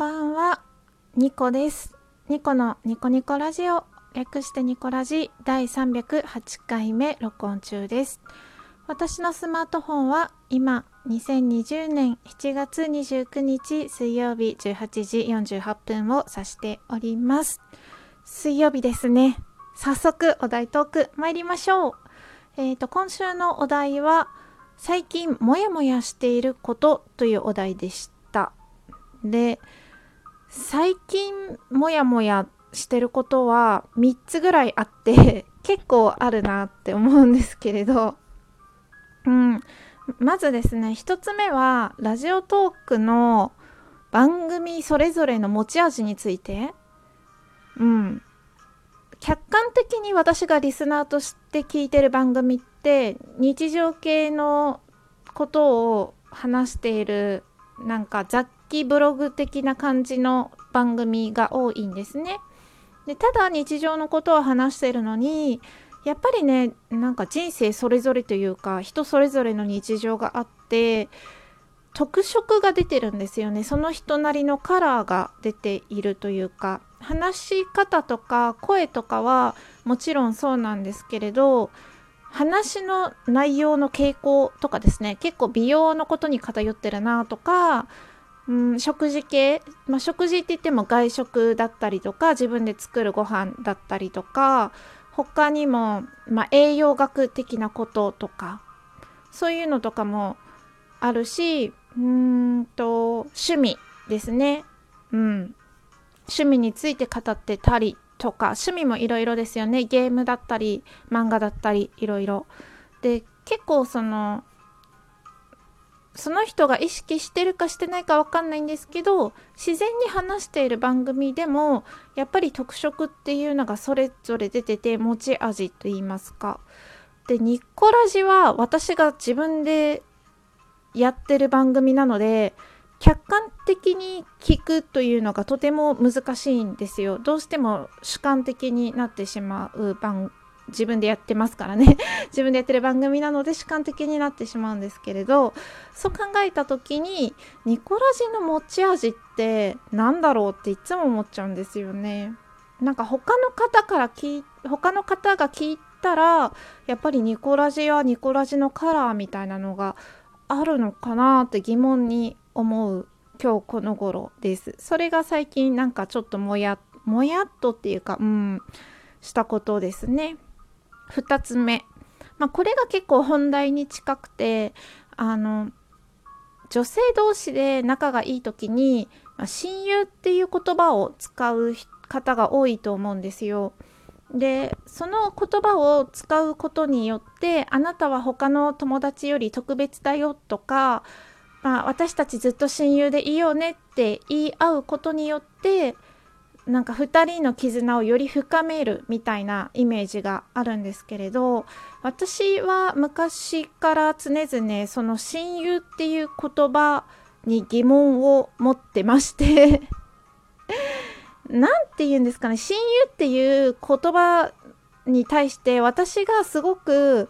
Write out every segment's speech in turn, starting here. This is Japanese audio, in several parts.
ばんは、ニコです。ニコのニコニコラジオ、略してニコラジ第308回目録音中です。私のスマートフォンは今、2020年7月29日水曜日18時48分を指しております。水曜日ですね。早速お題トーク参りましょう。えっ、ー、と、今週のお題は、最近モヤモヤしていることというお題でした。で、最近モヤモヤしてることは3つぐらいあって 結構あるなって思うんですけれど、うん、まずですね1つ目はラジオトークの番組それぞれの持ち味について、うん、客観的に私がリスナーとして聞いてる番組って日常系のことを話しているなんか雑記ブログ的な感じの番組が多いんですね。でただ日常のことを話してるのにやっぱりねなんか人生それぞれというか人それぞれの日常があって特色が出てるんですよねその人なりのカラーが出ているというか話し方とか声とかはもちろんそうなんですけれど話の内容の傾向とかですね結構美容のことに偏ってるなとか、うん、食事系、まあ、食事って言っても外食だったりとか自分で作るご飯だったりとか他にも、まあ、栄養学的なこととかそういうのとかもあるしうんと趣味ですね。うん。趣味について語ってたりとか趣味もいろいろですよね。ゲームだったり漫画だったりいろいろで結構そのその人が意識してるかしてないか分かんないんですけど自然に話している番組でもやっぱり特色っていうのがそれぞれ出てて持ち味と言いますか。でニッコラジは私が自分でやってる番組なので客観的に聞くというのがとても難しいんですよ。どうしても主観的になってしまう番自分でやってますからね 自分でやってる番組なので主観的になってしまうんですけれどそう考えた時にニコラジの持ち味って何だろうっていつも思っちゃうんですよね。なんか他の方から聞他の方が聞いたらやっぱりニコラジはニコラジのカラーみたいなのがあるのかなって疑問に思う今日この頃です。それが最近なんかちょっともやもやっとっていうかうんしたことですね。2つ目、まあ、これが結構本題に近くてあの女性同士で仲がいい時に、まあ、親友っていう言葉を使う方が多いと思うんですよ。でその言葉を使うことによってあなたは他の友達より特別だよとか、まあ、私たちずっと親友でいいよねって言い合うことによってなんか2人の絆をより深めるみたいなイメージがあるんですけれど私は昔から常々その親友っていう言葉に疑問を持ってまして 何て言うんですかね親友っていう言葉に対して私がすごく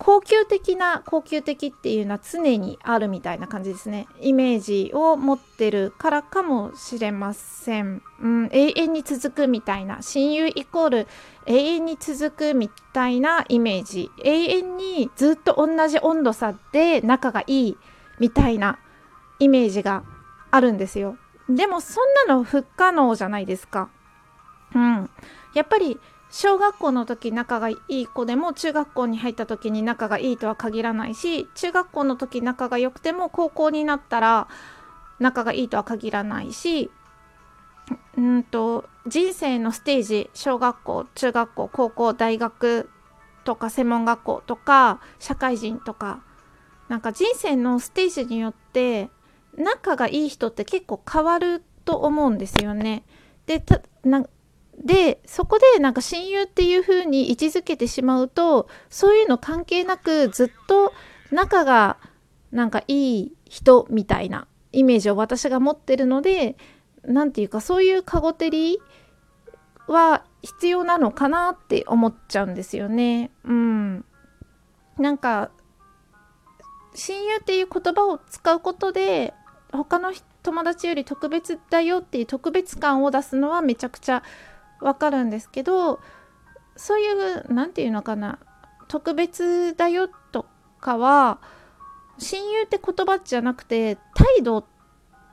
高級的な高級的っていうのは常にあるみたいな感じですね。イメージを持ってるからかもしれません、うん、永遠に続くみたいな。親友イコール永遠に続くみたいなイメージ。永遠にずっと同じ温度差で仲がいいみたいなイメージがあるんですよ。でもそんなの不可能じゃないですか。うん。やっぱり小学校の時仲がいい子でも中学校に入った時に仲がいいとは限らないし中学校の時仲が良くても高校になったら仲がいいとは限らないしうんと人生のステージ小学校中学校高校大学とか専門学校とか社会人とかなんか人生のステージによって仲がいい人って結構変わると思うんですよね。でたなでそこでなんか親友っていう風に位置づけてしまうとそういうの関係なくずっと仲がなんかいい人みたいなイメージを私が持ってるので何て言うかそういうカゴテリは必要なのかなって思っちゃうんですよね。うん。なんか親友っていう言葉を使うことで他の友達より特別だよっていう特別感を出すのはめちゃくちゃわかるんですけどそういう何て言うのかな特別だよとかは親友って言葉じゃなくて態度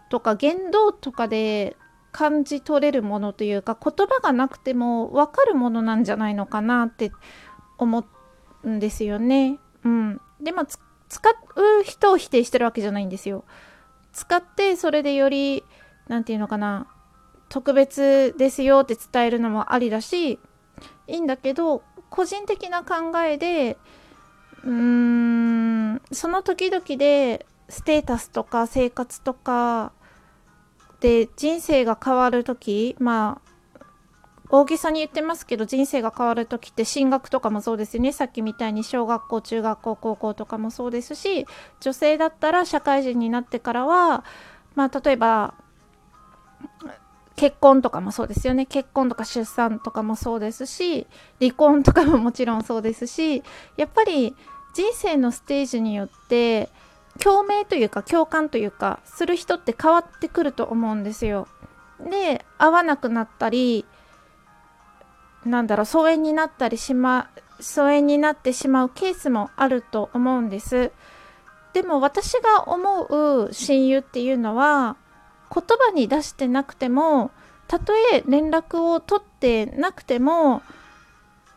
とか言動とかで感じ取れるものというか言葉がなくても分かるものなんじゃないのかなって思うんですよね。うん、でまあ使う人を否定してるわけじゃないんですよ。使ってそれでより何て言うのかな特別ですよって伝えるのもありだしいいんだけど個人的な考えでうーんその時々でステータスとか生活とかで人生が変わる時まあ大げさに言ってますけど人生が変わる時って進学とかもそうですよね。さっきみたいに小学校中学校高校とかもそうですし女性だったら社会人になってからはまあ例えば結婚とかもそうですよね結婚とか出産とかもそうですし離婚とかももちろんそうですしやっぱり人生のステージによって共鳴というか共感というかする人って変わってくると思うんですよ。で会わなくなったりなんだろう疎遠になったりしま疎遠になってしまうケースもあると思うんですでも私が思う親友っていうのは言葉に出してなくてもたとえ連絡を取ってなくても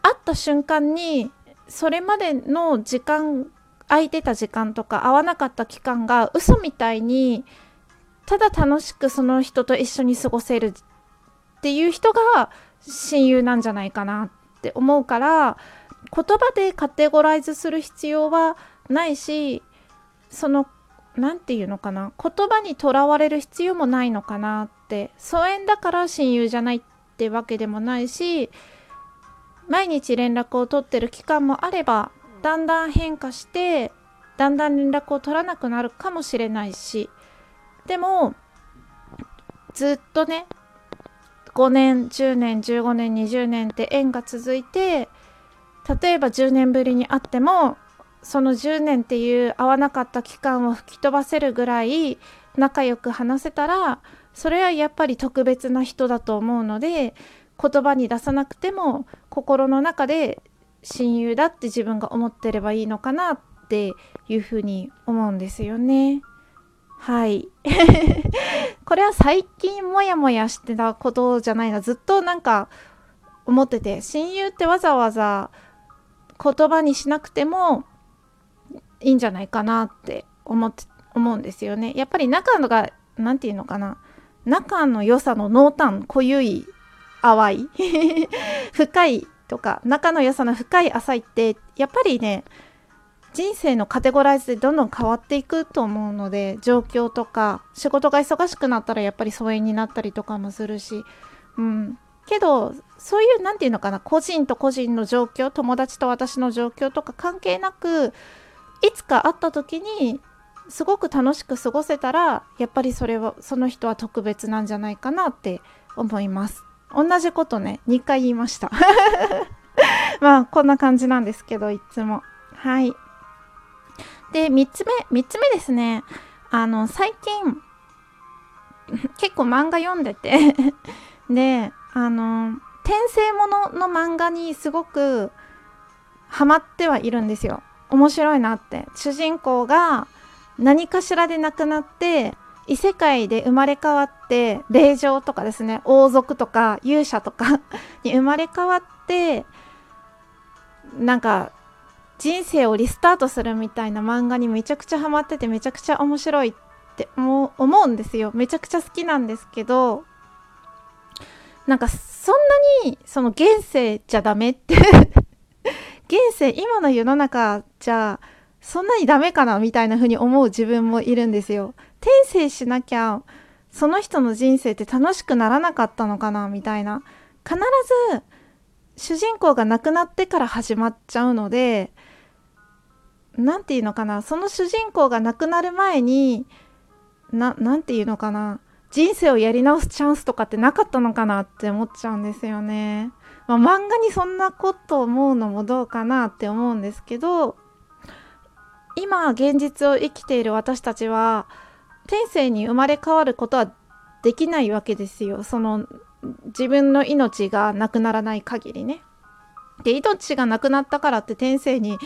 会った瞬間にそれまでの時間空いてた時間とか会わなかった期間が嘘みたいにただ楽しくその人と一緒に過ごせるっていう人が親友なんじゃないかなって思うから言葉でカテゴライズする必要はないしその何て言うのかな？言葉にとらわれる必要もないのかなって。疎遠だから親友じゃないってわけでもないし毎日連絡を取ってる期間もあればだんだん変化してだんだん連絡を取らなくなるかもしれないし。でもずっとね5年10年15年20年って縁が続いて例えば10年ぶりに会ってもその10年っていう会わなかった期間を吹き飛ばせるぐらい仲良く話せたらそれはやっぱり特別な人だと思うので言葉に出さなくても心の中で親友だって自分が思ってればいいのかなっていうふうに思うんですよね。はい。これは最近モヤモヤしてたことじゃないな。ずっとなんか思ってて、親友ってわざわざ言葉にしなくてもいいんじゃないかなって思って、思うんですよね。やっぱり仲のが、何て言うのかな。仲の良さの濃淡、濃ゆい、淡い、深いとか、仲の良さの深い浅いって、やっぱりね、人生のカテゴライズでどんどん変わっていくと思うので状況とか仕事が忙しくなったらやっぱり疎遠になったりとかもするし、うん、けどそういう何て言うのかな個人と個人の状況友達と私の状況とか関係なくいつか会った時にすごく楽しく過ごせたらやっぱりそれはその人は特別なんじゃないかなって思います。同じことね2回言いました。まあこんな感じなんですけどいつも。はい。で、3つ目、3つ目ですね。あの、最近、結構漫画読んでて。で、あの、転生ものの漫画にすごくハマってはいるんですよ。面白いなって。主人公が何かしらで亡くなって、異世界で生まれ変わって、霊場とかですね、王族とか勇者とか に生まれ変わって、なんか人生をリスタートするみたいな漫画にめちゃくちゃハマっててめちゃくちゃ面白いって思うんですよめちゃくちゃ好きなんですけどなんかそんなにその現世じゃダメって 現世今の世の中じゃあそんなにダメかなみたいな風に思う自分もいるんですよ。転生しなきゃその人の人生って楽しくならなかったのかなみたいな。必ず主人公が亡くなってから始まっちゃうので何て言うのかな。その主人公が亡くなる前に何て言うのかな。人生をやり直すチャンスとかってなかったのかなって思っちゃうんですよね。まあ、漫画にそんなこと思うのもどうかなって思うんですけど今現実を生きている私たちは天性に生まれ変わることはできないわけですよその自分の命がなくならない限りね。で命がなくなったからって天性に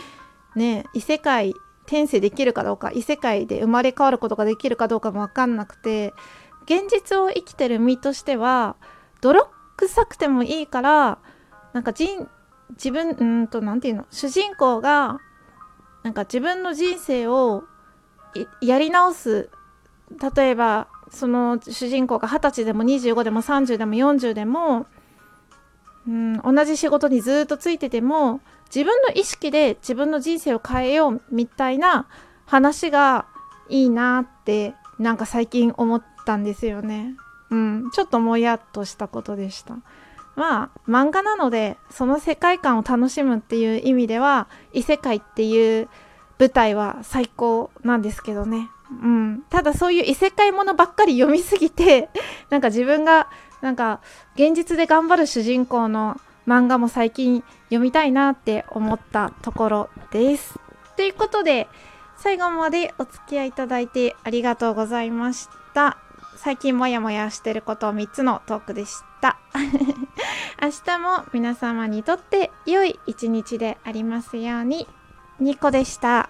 ね異世界転生できるかどうか異世界で生まれ変わることができるかどうかも分かんなくて現実を生きてる身としては泥臭くてもいいからなんか人自分うんと何て言うの？主人公がなんか自分の人生をやり直す例えばその主人公が二十歳でも25でも30でも40でも、うん、同じ仕事にずっとついてても自分の意識で自分の人生を変えようみたいな話がいいなってなんか最近思ったんですよね。うん、ちょっともやっとしたことでした。まあ漫画なのでその世界観を楽しむっていう意味では異世界っていう舞台は最高なんですけどね。うん、ただそういう異世界ものばっかり読みすぎて なんか自分がなんか現実で頑張る主人公の漫画も最近読みたいなって思ったところです。ということで最後までお付き合いいただいてありがとうございました。最近モヤモヤしてること3つのトークでした。明日も皆様にとって良い一日でありますように。ニコでした。